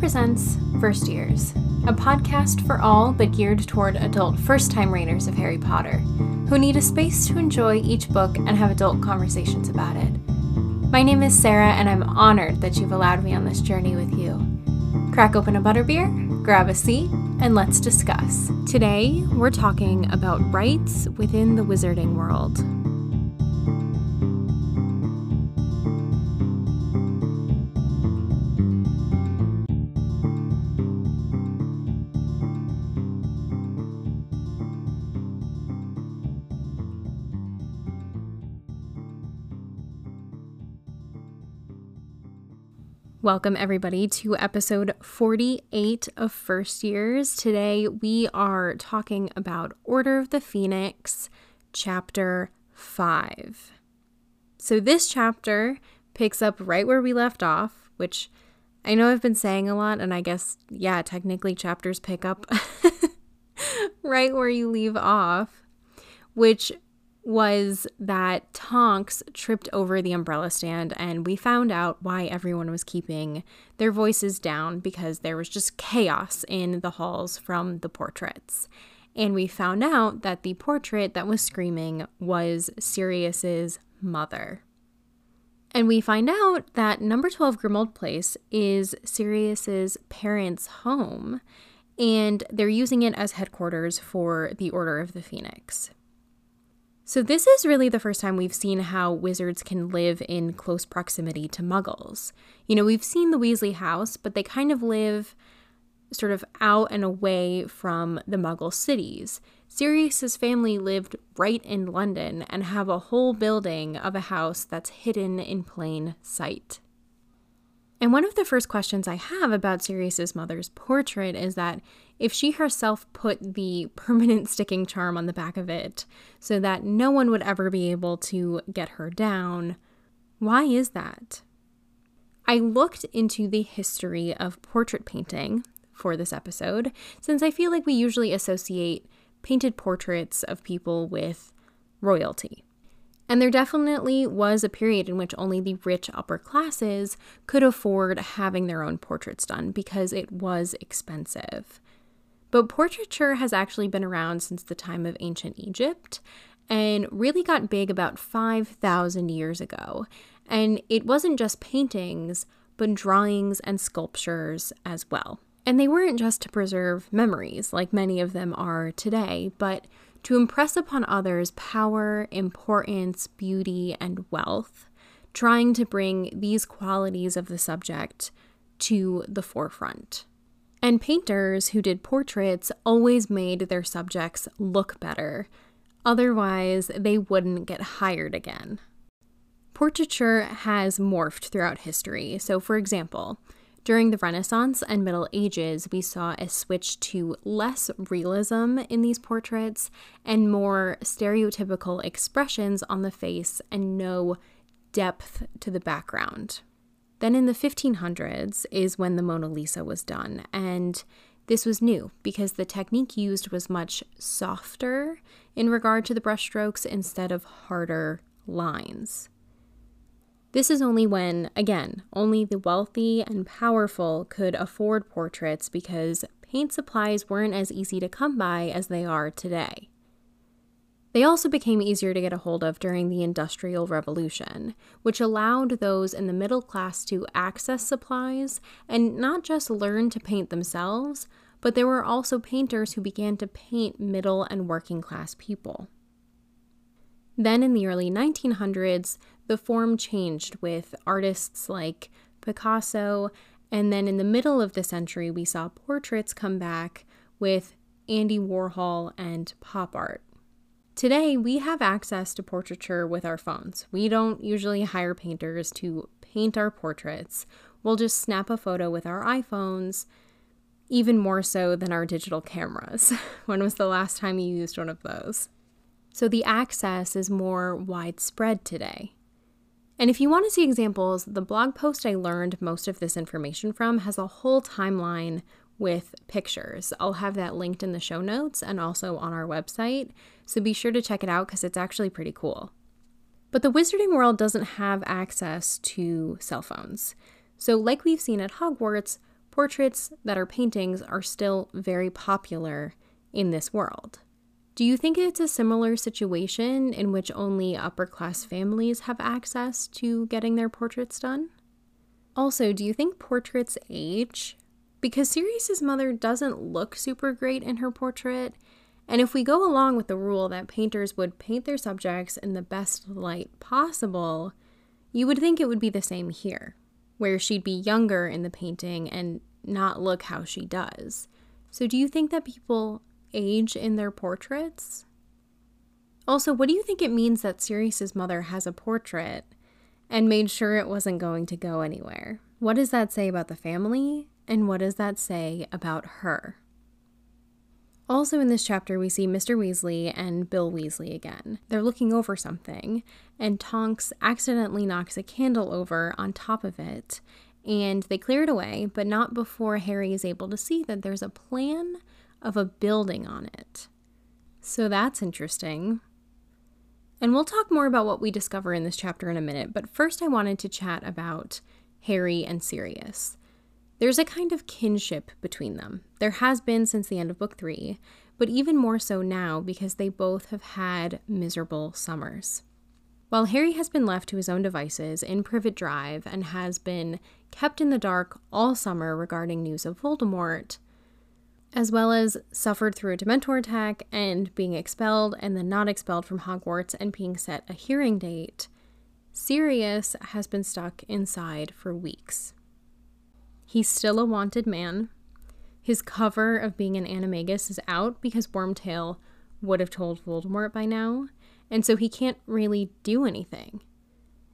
presents First Years, a podcast for all but geared toward adult first time readers of Harry Potter who need a space to enjoy each book and have adult conversations about it. My name is Sarah, and I'm honored that you've allowed me on this journey with you. Crack open a butterbeer, grab a seat, and let's discuss. Today, we're talking about rights within the wizarding world. Welcome, everybody, to episode 48 of First Years. Today, we are talking about Order of the Phoenix, chapter 5. So, this chapter picks up right where we left off, which I know I've been saying a lot, and I guess, yeah, technically, chapters pick up right where you leave off, which was that Tonks tripped over the umbrella stand, and we found out why everyone was keeping their voices down because there was just chaos in the halls from the portraits. And we found out that the portrait that was screaming was Sirius's mother. And we find out that number 12 Grimmauld Place is Sirius's parents' home, and they're using it as headquarters for the Order of the Phoenix. So, this is really the first time we've seen how wizards can live in close proximity to muggles. You know, we've seen the Weasley house, but they kind of live sort of out and away from the muggle cities. Sirius's family lived right in London and have a whole building of a house that's hidden in plain sight. And one of the first questions I have about Sirius's mother's portrait is that if she herself put the permanent sticking charm on the back of it so that no one would ever be able to get her down, why is that? I looked into the history of portrait painting for this episode since I feel like we usually associate painted portraits of people with royalty. And there definitely was a period in which only the rich upper classes could afford having their own portraits done because it was expensive. But portraiture has actually been around since the time of ancient Egypt and really got big about 5,000 years ago. And it wasn't just paintings, but drawings and sculptures as well. And they weren't just to preserve memories, like many of them are today, but to impress upon others power, importance, beauty, and wealth, trying to bring these qualities of the subject to the forefront. And painters who did portraits always made their subjects look better, otherwise, they wouldn't get hired again. Portraiture has morphed throughout history. So, for example, during the Renaissance and Middle Ages, we saw a switch to less realism in these portraits and more stereotypical expressions on the face and no depth to the background. Then in the 1500s is when the Mona Lisa was done, and this was new because the technique used was much softer in regard to the brushstrokes instead of harder lines. This is only when, again, only the wealthy and powerful could afford portraits because paint supplies weren't as easy to come by as they are today. They also became easier to get a hold of during the Industrial Revolution, which allowed those in the middle class to access supplies and not just learn to paint themselves, but there were also painters who began to paint middle and working class people. Then in the early 1900s, the form changed with artists like Picasso, and then in the middle of the century, we saw portraits come back with Andy Warhol and pop art. Today, we have access to portraiture with our phones. We don't usually hire painters to paint our portraits. We'll just snap a photo with our iPhones, even more so than our digital cameras. when was the last time you used one of those? So the access is more widespread today. And if you want to see examples, the blog post I learned most of this information from has a whole timeline with pictures. I'll have that linked in the show notes and also on our website, so be sure to check it out because it's actually pretty cool. But the wizarding world doesn't have access to cell phones. So, like we've seen at Hogwarts, portraits that are paintings are still very popular in this world. Do you think it's a similar situation in which only upper class families have access to getting their portraits done? Also, do you think portraits age? Because Sirius's mother doesn't look super great in her portrait, and if we go along with the rule that painters would paint their subjects in the best light possible, you would think it would be the same here, where she'd be younger in the painting and not look how she does. So, do you think that people age in their portraits? Also, what do you think it means that Sirius's mother has a portrait and made sure it wasn't going to go anywhere? What does that say about the family? And what does that say about her? Also, in this chapter, we see Mr. Weasley and Bill Weasley again. They're looking over something, and Tonks accidentally knocks a candle over on top of it, and they clear it away, but not before Harry is able to see that there's a plan of a building on it. So that's interesting. And we'll talk more about what we discover in this chapter in a minute, but first I wanted to chat about Harry and Sirius. There's a kind of kinship between them. There has been since the end of book three, but even more so now because they both have had miserable summers. While Harry has been left to his own devices in Privet Drive and has been kept in the dark all summer regarding news of Voldemort, as well as suffered through a Dementor attack and being expelled and then not expelled from Hogwarts and being set a hearing date, Sirius has been stuck inside for weeks. He's still a wanted man. His cover of being an animagus is out because Wormtail would have told Voldemort by now, and so he can't really do anything.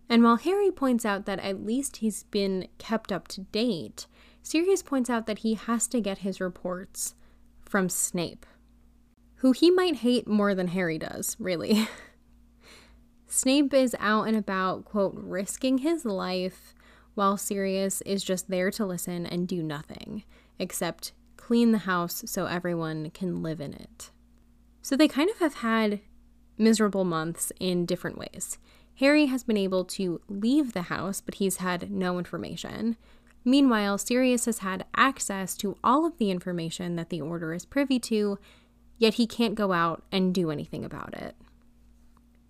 And while Harry points out that at least he's been kept up to date, Sirius points out that he has to get his reports from Snape, who he might hate more than Harry does, really. Snape is out and about, quote, risking his life while Sirius is just there to listen and do nothing except clean the house so everyone can live in it. So they kind of have had miserable months in different ways. Harry has been able to leave the house, but he's had no information. Meanwhile, Sirius has had access to all of the information that the Order is privy to, yet he can't go out and do anything about it.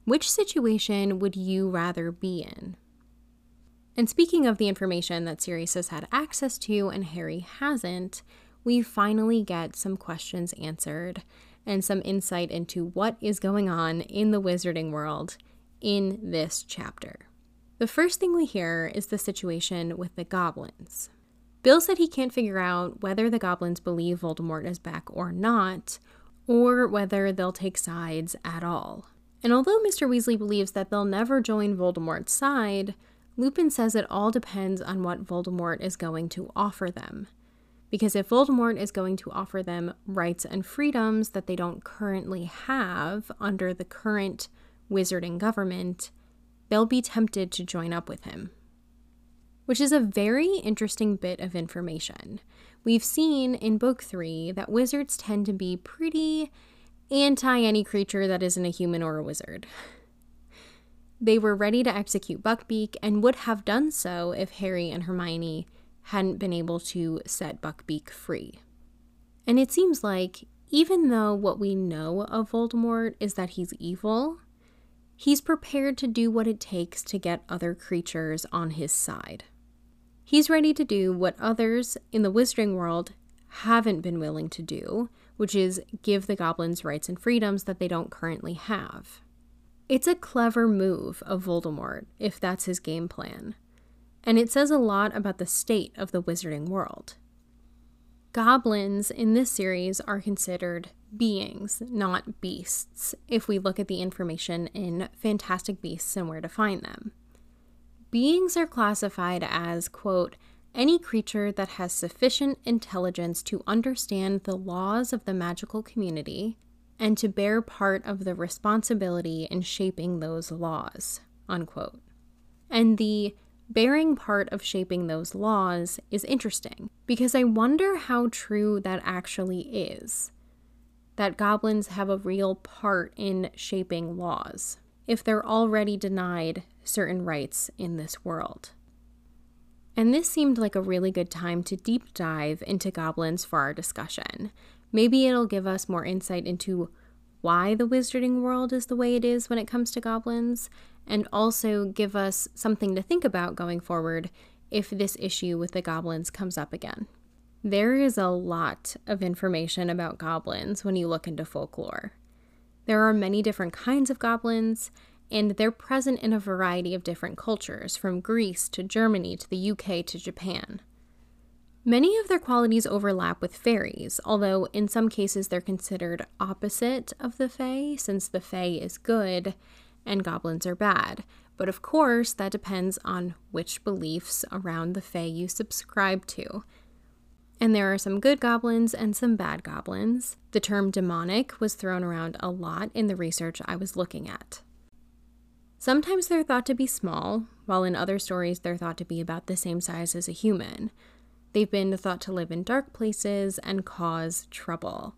Which situation would you rather be in? And speaking of the information that Sirius has had access to and Harry hasn't, we finally get some questions answered and some insight into what is going on in the wizarding world in this chapter. The first thing we hear is the situation with the goblins. Bill said he can't figure out whether the goblins believe Voldemort is back or not, or whether they'll take sides at all. And although Mr. Weasley believes that they'll never join Voldemort's side, Lupin says it all depends on what Voldemort is going to offer them. Because if Voldemort is going to offer them rights and freedoms that they don't currently have under the current wizarding government, they'll be tempted to join up with him. Which is a very interesting bit of information. We've seen in Book 3 that wizards tend to be pretty anti any creature that isn't a human or a wizard. They were ready to execute Buckbeak and would have done so if Harry and Hermione hadn't been able to set Buckbeak free. And it seems like, even though what we know of Voldemort is that he's evil, he's prepared to do what it takes to get other creatures on his side. He's ready to do what others in the wizarding world haven't been willing to do, which is give the goblins rights and freedoms that they don't currently have. It's a clever move of Voldemort, if that's his game plan, and it says a lot about the state of the wizarding world. Goblins in this series are considered beings, not beasts, if we look at the information in Fantastic Beasts and where to find them. Beings are classified as, quote, any creature that has sufficient intelligence to understand the laws of the magical community and to bear part of the responsibility in shaping those laws. Unquote. And the bearing part of shaping those laws is interesting because I wonder how true that actually is. That goblins have a real part in shaping laws if they're already denied certain rights in this world. And this seemed like a really good time to deep dive into goblins for our discussion. Maybe it'll give us more insight into why the wizarding world is the way it is when it comes to goblins, and also give us something to think about going forward if this issue with the goblins comes up again. There is a lot of information about goblins when you look into folklore. There are many different kinds of goblins, and they're present in a variety of different cultures, from Greece to Germany to the UK to Japan. Many of their qualities overlap with fairies, although in some cases they're considered opposite of the fae, since the fae is good and goblins are bad. But of course, that depends on which beliefs around the fae you subscribe to. And there are some good goblins and some bad goblins. The term demonic was thrown around a lot in the research I was looking at. Sometimes they're thought to be small, while in other stories they're thought to be about the same size as a human. They've been thought to live in dark places and cause trouble.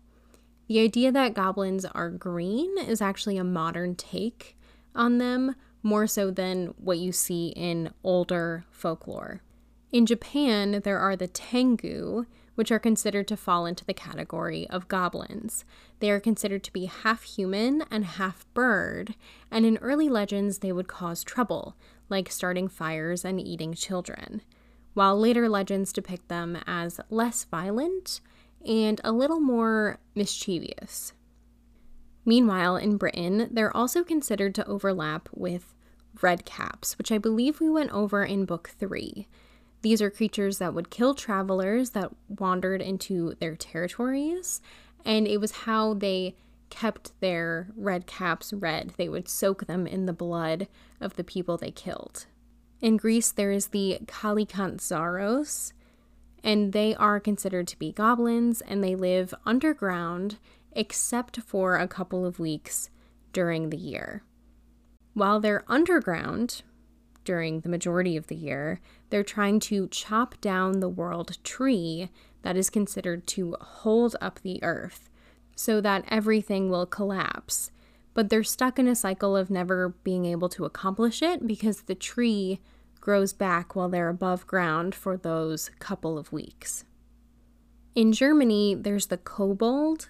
The idea that goblins are green is actually a modern take on them, more so than what you see in older folklore. In Japan, there are the Tengu, which are considered to fall into the category of goblins. They are considered to be half human and half bird, and in early legends, they would cause trouble, like starting fires and eating children, while later legends depict them as less violent and a little more mischievous. Meanwhile, in Britain, they're also considered to overlap with redcaps, which I believe we went over in book three. These are creatures that would kill travelers that wandered into their territories, and it was how they kept their red caps red. They would soak them in the blood of the people they killed. In Greece, there is the Kallikantzaros, and they are considered to be goblins, and they live underground except for a couple of weeks during the year. While they're underground during the majority of the year, they're trying to chop down the world tree that is considered to hold up the earth so that everything will collapse. But they're stuck in a cycle of never being able to accomplish it because the tree grows back while they're above ground for those couple of weeks. In Germany, there's the kobold,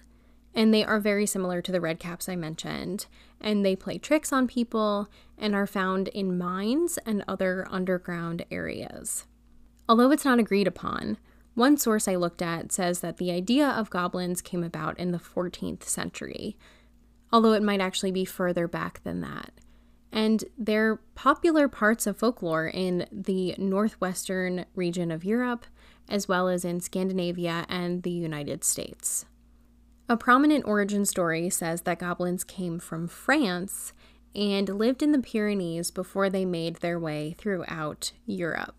and they are very similar to the red caps I mentioned. And they play tricks on people and are found in mines and other underground areas. Although it's not agreed upon, one source I looked at says that the idea of goblins came about in the 14th century, although it might actually be further back than that. And they're popular parts of folklore in the northwestern region of Europe, as well as in Scandinavia and the United States. A prominent origin story says that goblins came from France and lived in the Pyrenees before they made their way throughout Europe.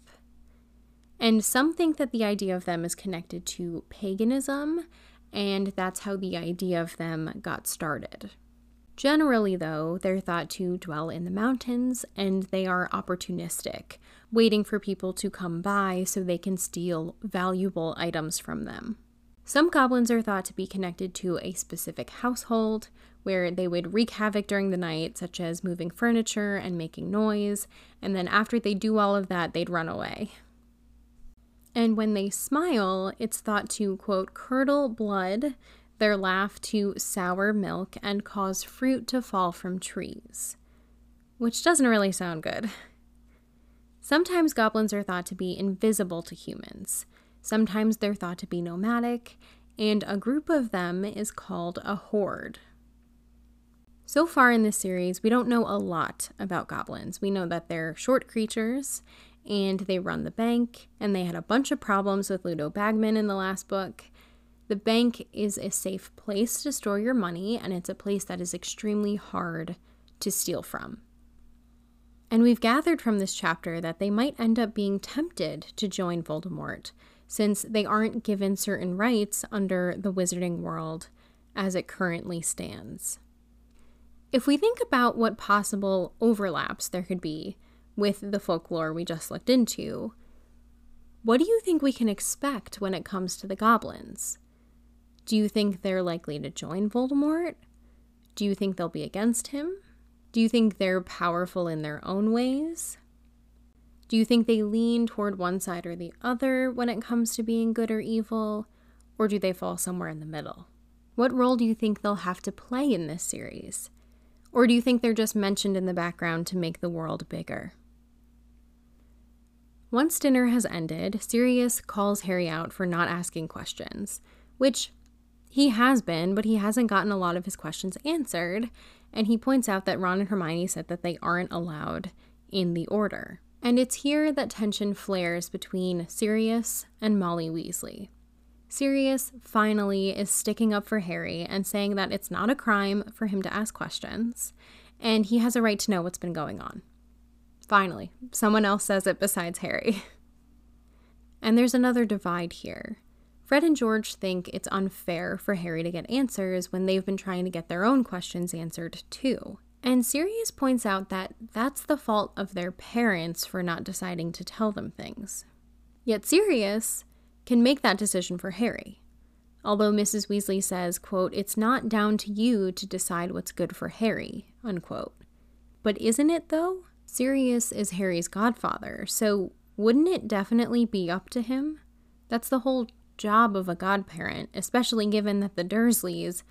And some think that the idea of them is connected to paganism, and that's how the idea of them got started. Generally, though, they're thought to dwell in the mountains and they are opportunistic, waiting for people to come by so they can steal valuable items from them. Some goblins are thought to be connected to a specific household, where they would wreak havoc during the night, such as moving furniture and making noise, and then after they do all of that, they'd run away. And when they smile, it's thought to, quote, curdle blood, their laugh to sour milk, and cause fruit to fall from trees. Which doesn't really sound good. Sometimes goblins are thought to be invisible to humans, Sometimes they're thought to be nomadic, and a group of them is called a horde. So far in this series, we don't know a lot about goblins. We know that they're short creatures and they run the bank, and they had a bunch of problems with Ludo Bagman in the last book. The bank is a safe place to store your money, and it's a place that is extremely hard to steal from. And we've gathered from this chapter that they might end up being tempted to join Voldemort since they aren't given certain rights under the wizarding world as it currently stands. If we think about what possible overlaps there could be with the folklore we just looked into, what do you think we can expect when it comes to the goblins? Do you think they're likely to join Voldemort? Do you think they'll be against him? Do you think they're powerful in their own ways? Do you think they lean toward one side or the other when it comes to being good or evil? Or do they fall somewhere in the middle? What role do you think they'll have to play in this series? Or do you think they're just mentioned in the background to make the world bigger? Once dinner has ended, Sirius calls Harry out for not asking questions, which he has been, but he hasn't gotten a lot of his questions answered, and he points out that Ron and Hermione said that they aren't allowed in the order. And it's here that tension flares between Sirius and Molly Weasley. Sirius finally is sticking up for Harry and saying that it's not a crime for him to ask questions, and he has a right to know what's been going on. Finally, someone else says it besides Harry. and there's another divide here. Fred and George think it's unfair for Harry to get answers when they've been trying to get their own questions answered too. And Sirius points out that that's the fault of their parents for not deciding to tell them things. Yet Sirius can make that decision for Harry. Although Mrs. Weasley says, quote, it's not down to you to decide what's good for Harry, unquote. But isn't it though? Sirius is Harry's godfather, so wouldn't it definitely be up to him? That's the whole job of a godparent, especially given that the Dursleys,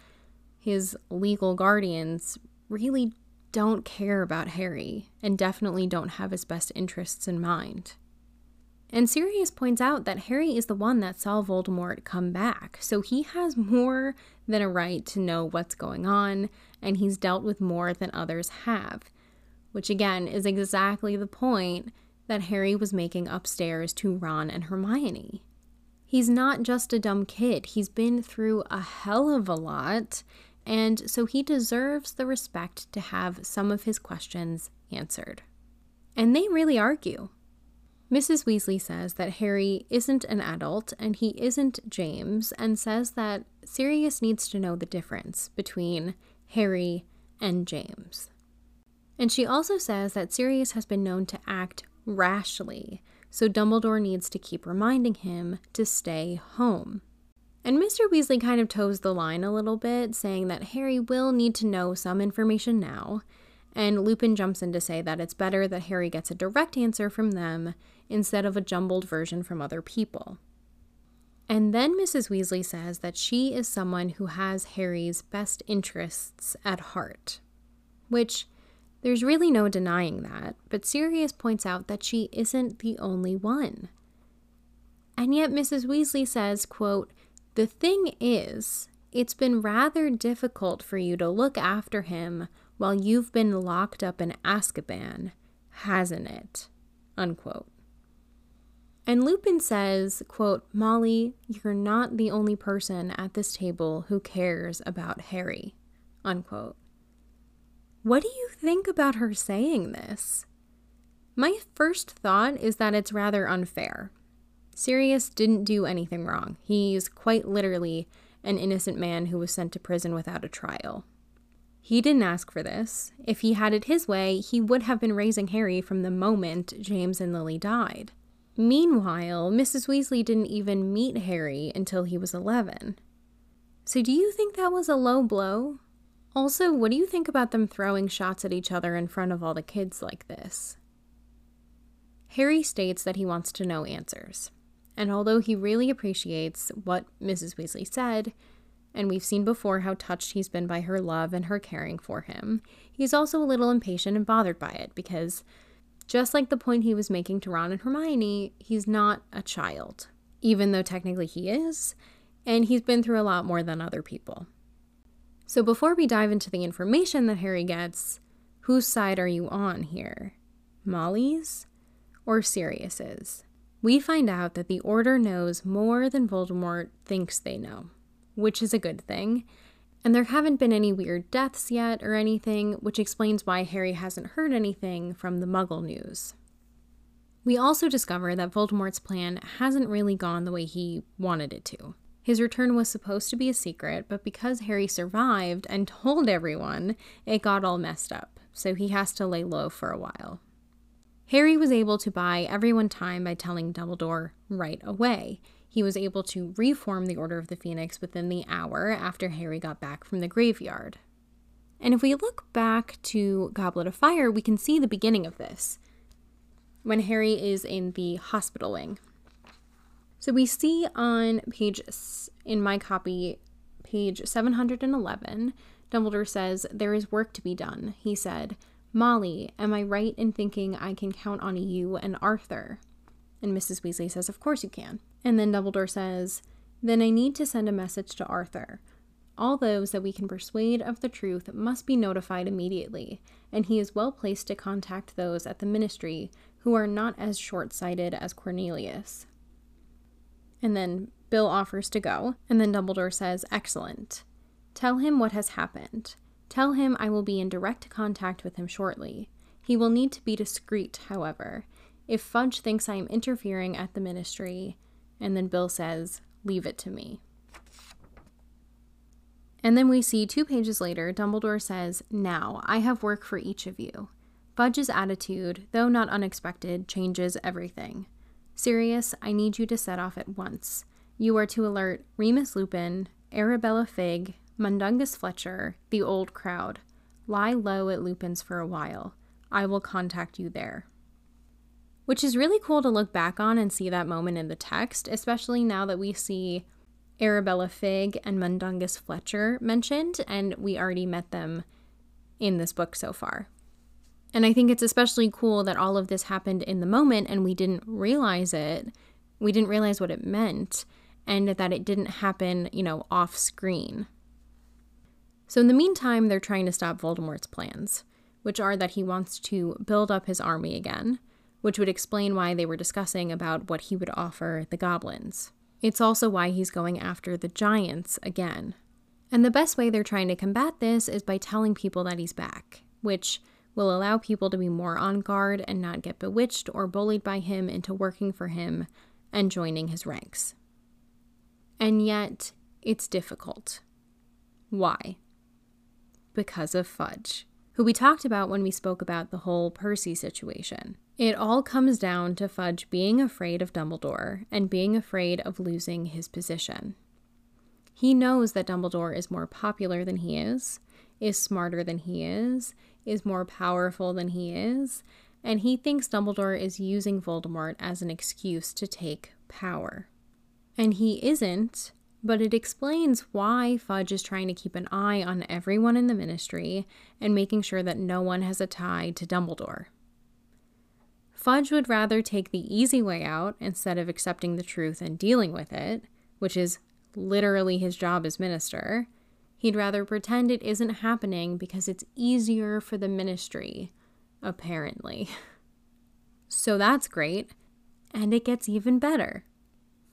his legal guardians, really don't care about Harry and definitely don't have his best interests in mind. And Sirius points out that Harry is the one that saw Voldemort come back, so he has more than a right to know what's going on, and he's dealt with more than others have. Which again is exactly the point that Harry was making upstairs to Ron and Hermione. He's not just a dumb kid, he's been through a hell of a lot, and so he deserves the respect to have some of his questions answered. And they really argue. Mrs. Weasley says that Harry isn't an adult and he isn't James, and says that Sirius needs to know the difference between Harry and James. And she also says that Sirius has been known to act rashly, so Dumbledore needs to keep reminding him to stay home. And Mr. Weasley kind of toes the line a little bit, saying that Harry will need to know some information now, and Lupin jumps in to say that it's better that Harry gets a direct answer from them instead of a jumbled version from other people. And then Mrs. Weasley says that she is someone who has Harry's best interests at heart, which there's really no denying that, but Sirius points out that she isn't the only one. And yet Mrs. Weasley says, quote, "The thing is, it's been rather difficult for you to look after him while you've been locked up in Azkaban, hasn't it?" Unquote. And Lupin says, quote, Molly, you're not the only person at this table who cares about Harry, unquote. What do you think about her saying this? My first thought is that it's rather unfair. Sirius didn't do anything wrong. He's quite literally an innocent man who was sent to prison without a trial. He didn't ask for this. If he had it his way, he would have been raising Harry from the moment James and Lily died. Meanwhile, Mrs. Weasley didn't even meet Harry until he was 11. So, do you think that was a low blow? Also, what do you think about them throwing shots at each other in front of all the kids like this? Harry states that he wants to know answers. And although he really appreciates what Mrs. Weasley said, and we've seen before how touched he's been by her love and her caring for him, he's also a little impatient and bothered by it because just like the point he was making to Ron and Hermione, he's not a child, even though technically he is, and he's been through a lot more than other people. So before we dive into the information that Harry gets, whose side are you on here? Molly's or Sirius's? We find out that the Order knows more than Voldemort thinks they know, which is a good thing, and there haven't been any weird deaths yet or anything, which explains why Harry hasn't heard anything from the Muggle news. We also discover that Voldemort's plan hasn't really gone the way he wanted it to. His return was supposed to be a secret, but because Harry survived and told everyone, it got all messed up, so he has to lay low for a while. Harry was able to buy everyone time by telling Dumbledore right away, he was able to reform the Order of the Phoenix within the hour after Harry got back from the graveyard. And if we look back to Goblet of Fire, we can see the beginning of this. when Harry is in the hospital wing. So we see on page, in my copy, page 711, Dumbledore says, There is work to be done. He said, Molly, am I right in thinking I can count on you and Arthur? And Mrs. Weasley says, Of course you can. And then Dumbledore says, Then I need to send a message to Arthur. All those that we can persuade of the truth must be notified immediately, and he is well placed to contact those at the ministry who are not as short sighted as Cornelius. And then Bill offers to go, and then Dumbledore says, Excellent. Tell him what has happened. Tell him I will be in direct contact with him shortly. He will need to be discreet, however. If Fudge thinks I am interfering at the ministry, and then Bill says, Leave it to me. And then we see two pages later, Dumbledore says, Now, I have work for each of you. Fudge's attitude, though not unexpected, changes everything. Sirius, I need you to set off at once. You are to alert Remus Lupin, Arabella Figg, Mundungus Fletcher, the old crowd. Lie low at Lupin's for a while. I will contact you there. Which is really cool to look back on and see that moment in the text, especially now that we see Arabella Figg and Mundungus Fletcher mentioned, and we already met them in this book so far. And I think it's especially cool that all of this happened in the moment and we didn't realize it. We didn't realize what it meant and that it didn't happen, you know, off screen. So in the meantime, they're trying to stop Voldemort's plans, which are that he wants to build up his army again, which would explain why they were discussing about what he would offer the goblins. It's also why he's going after the giants again. And the best way they're trying to combat this is by telling people that he's back, which will allow people to be more on guard and not get bewitched or bullied by him into working for him and joining his ranks. And yet, it's difficult. Why? Because of Fudge, who we talked about when we spoke about the whole Percy situation. It all comes down to Fudge being afraid of Dumbledore and being afraid of losing his position. He knows that Dumbledore is more popular than he is, is smarter than he is, is more powerful than he is, and he thinks Dumbledore is using Voldemort as an excuse to take power. And he isn't, but it explains why Fudge is trying to keep an eye on everyone in the ministry and making sure that no one has a tie to Dumbledore. Fudge would rather take the easy way out instead of accepting the truth and dealing with it, which is literally his job as minister. He'd rather pretend it isn't happening because it's easier for the ministry, apparently. So that's great, and it gets even better.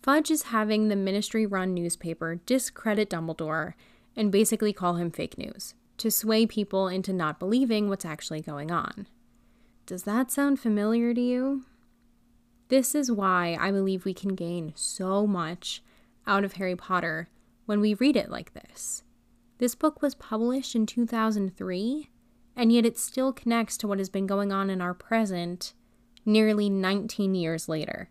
Fudge is having the ministry run newspaper discredit Dumbledore and basically call him fake news to sway people into not believing what's actually going on. Does that sound familiar to you? This is why I believe we can gain so much out of Harry Potter when we read it like this. This book was published in 2003, and yet it still connects to what has been going on in our present nearly 19 years later.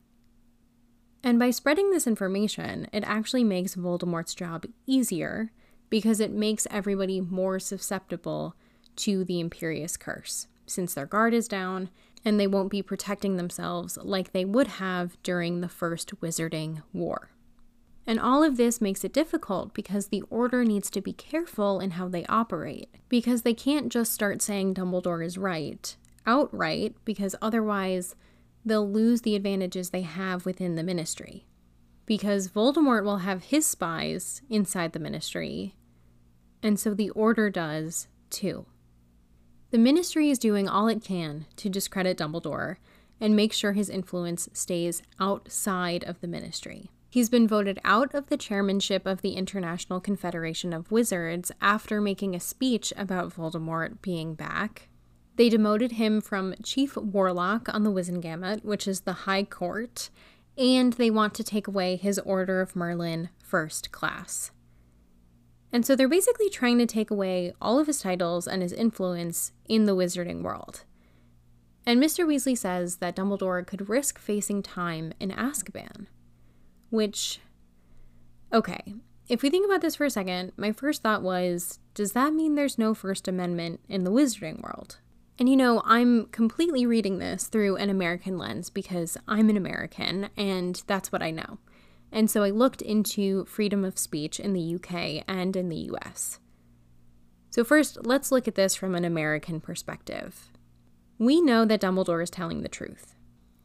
And by spreading this information, it actually makes Voldemort's job easier because it makes everybody more susceptible to the Imperius Curse, since their guard is down and they won't be protecting themselves like they would have during the First Wizarding War. And all of this makes it difficult because the Order needs to be careful in how they operate, because they can't just start saying Dumbledore is right outright, because otherwise they'll lose the advantages they have within the ministry. Because Voldemort will have his spies inside the ministry, and so the Order does too. The ministry is doing all it can to discredit Dumbledore and make sure his influence stays outside of the ministry. He's been voted out of the chairmanship of the International Confederation of Wizards after making a speech about Voldemort being back. They demoted him from Chief Warlock on the Wizengamot, which is the High Court, and they want to take away his Order of Merlin First Class. And so they're basically trying to take away all of his titles and his influence in the wizarding world. And Mr. Weasley says that Dumbledore could risk facing time in Azkaban. Which, okay, if we think about this for a second, my first thought was does that mean there's no First Amendment in the wizarding world? And you know, I'm completely reading this through an American lens because I'm an American and that's what I know. And so I looked into freedom of speech in the UK and in the US. So, first, let's look at this from an American perspective. We know that Dumbledore is telling the truth.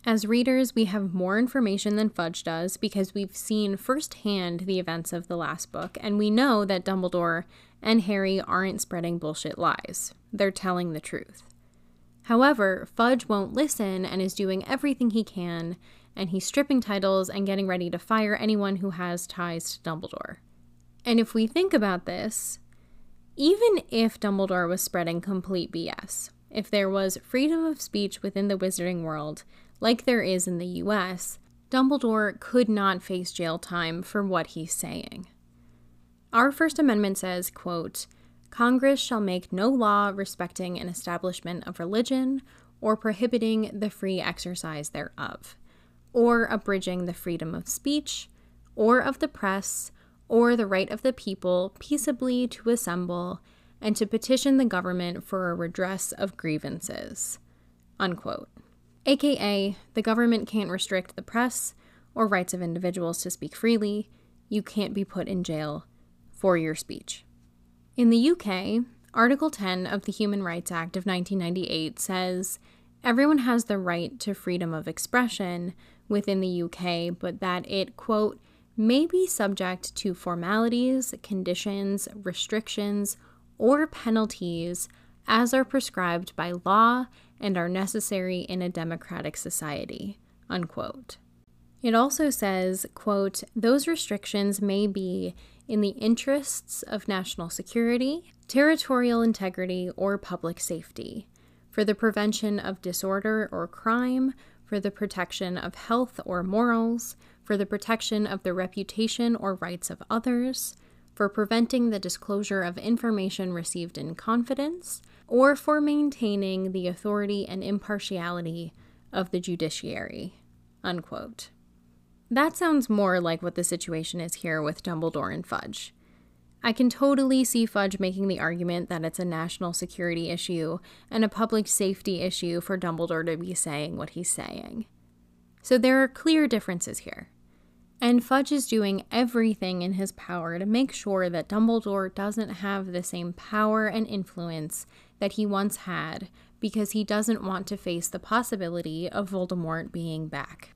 As readers, we have more information than Fudge does because we've seen firsthand the events of the last book, and we know that Dumbledore and Harry aren't spreading bullshit lies. They're telling the truth. However, Fudge won't listen and is doing everything he can, and he's stripping titles and getting ready to fire anyone who has ties to Dumbledore. And if we think about this, even if Dumbledore was spreading complete BS, if there was freedom of speech within the wizarding world, like there is in the US, Dumbledore could not face jail time for what he's saying. Our First Amendment says, quote, Congress shall make no law respecting an establishment of religion or prohibiting the free exercise thereof, or abridging the freedom of speech, or of the press, or the right of the people peaceably to assemble and to petition the government for a redress of grievances. Unquote. AKA, the government can't restrict the press or rights of individuals to speak freely. You can't be put in jail for your speech. In the UK, Article 10 of the Human Rights Act of 1998 says everyone has the right to freedom of expression within the UK, but that it, quote, may be subject to formalities, conditions, restrictions, or penalties as are prescribed by law and are necessary in a democratic society. Unquote. It also says, quote, those restrictions may be in the interests of national security, territorial integrity, or public safety, for the prevention of disorder or crime, for the protection of health or morals, for the protection of the reputation or rights of others, for preventing the disclosure of information received in confidence, or for maintaining the authority and impartiality of the judiciary. Unquote. That sounds more like what the situation is here with Dumbledore and Fudge. I can totally see Fudge making the argument that it's a national security issue and a public safety issue for Dumbledore to be saying what he's saying. So there are clear differences here. And Fudge is doing everything in his power to make sure that Dumbledore doesn't have the same power and influence that he once had because he doesn't want to face the possibility of Voldemort being back.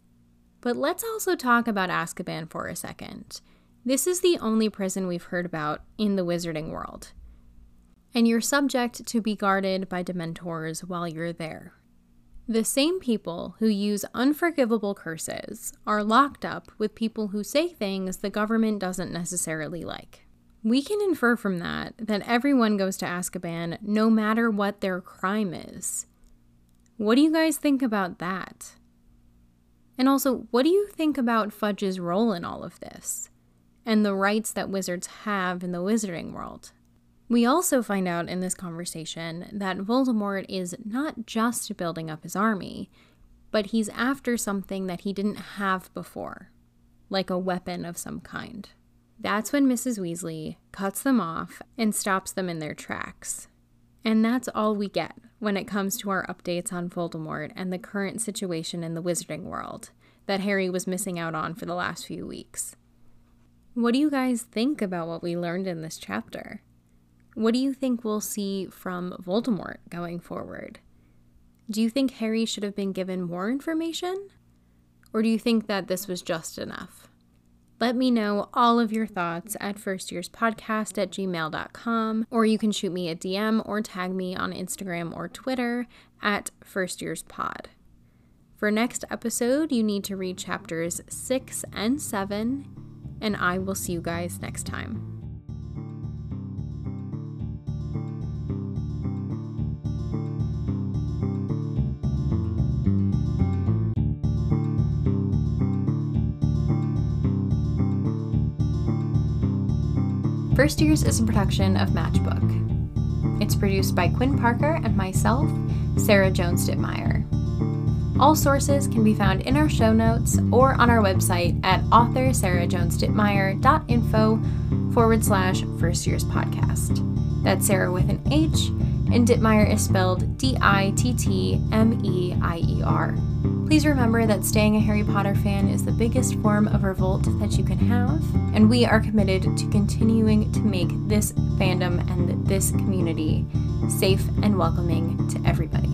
But let's also talk about Azkaban for a second. This is the only prison we've heard about in the wizarding world. And you're subject to be guarded by Dementors while you're there. The same people who use unforgivable curses are locked up with people who say things the government doesn't necessarily like. We can infer from that that everyone goes to Azkaban no matter what their crime is. What do you guys think about that? And also, what do you think about Fudge's role in all of this? And the rights that wizards have in the wizarding world? We also find out in this conversation that Voldemort is not just building up his army, but he's after something that he didn't have before, like a weapon of some kind. That's when Mrs. Weasley cuts them off and stops them in their tracks. And that's all we get when it comes to our updates on Voldemort and the current situation in the wizarding world that Harry was missing out on for the last few weeks. What do you guys think about what we learned in this chapter? What do you think we'll see from Voldemort going forward? Do you think Harry should have been given more information? Or do you think that this was just enough? Let me know all of your thoughts at firstyearspodcast at gmail.com, or you can shoot me a DM or tag me on Instagram or Twitter at firstyearspod. For next episode, you need to read chapters 6 and 7, and I will see you guys next time. First Years is a production of Matchbook. It's produced by Quinn Parker and myself, Sarah Jones Dittmeier. All sources can be found in our show notes or on our website at authorsarahjonesdittmeier.info forward slash first years podcast. That's Sarah with an H and Dittmeier is spelled D I T T M E I E R. Please remember that staying a Harry Potter fan is the biggest form of revolt that you can have, and we are committed to continuing to make this fandom and this community safe and welcoming to everybody.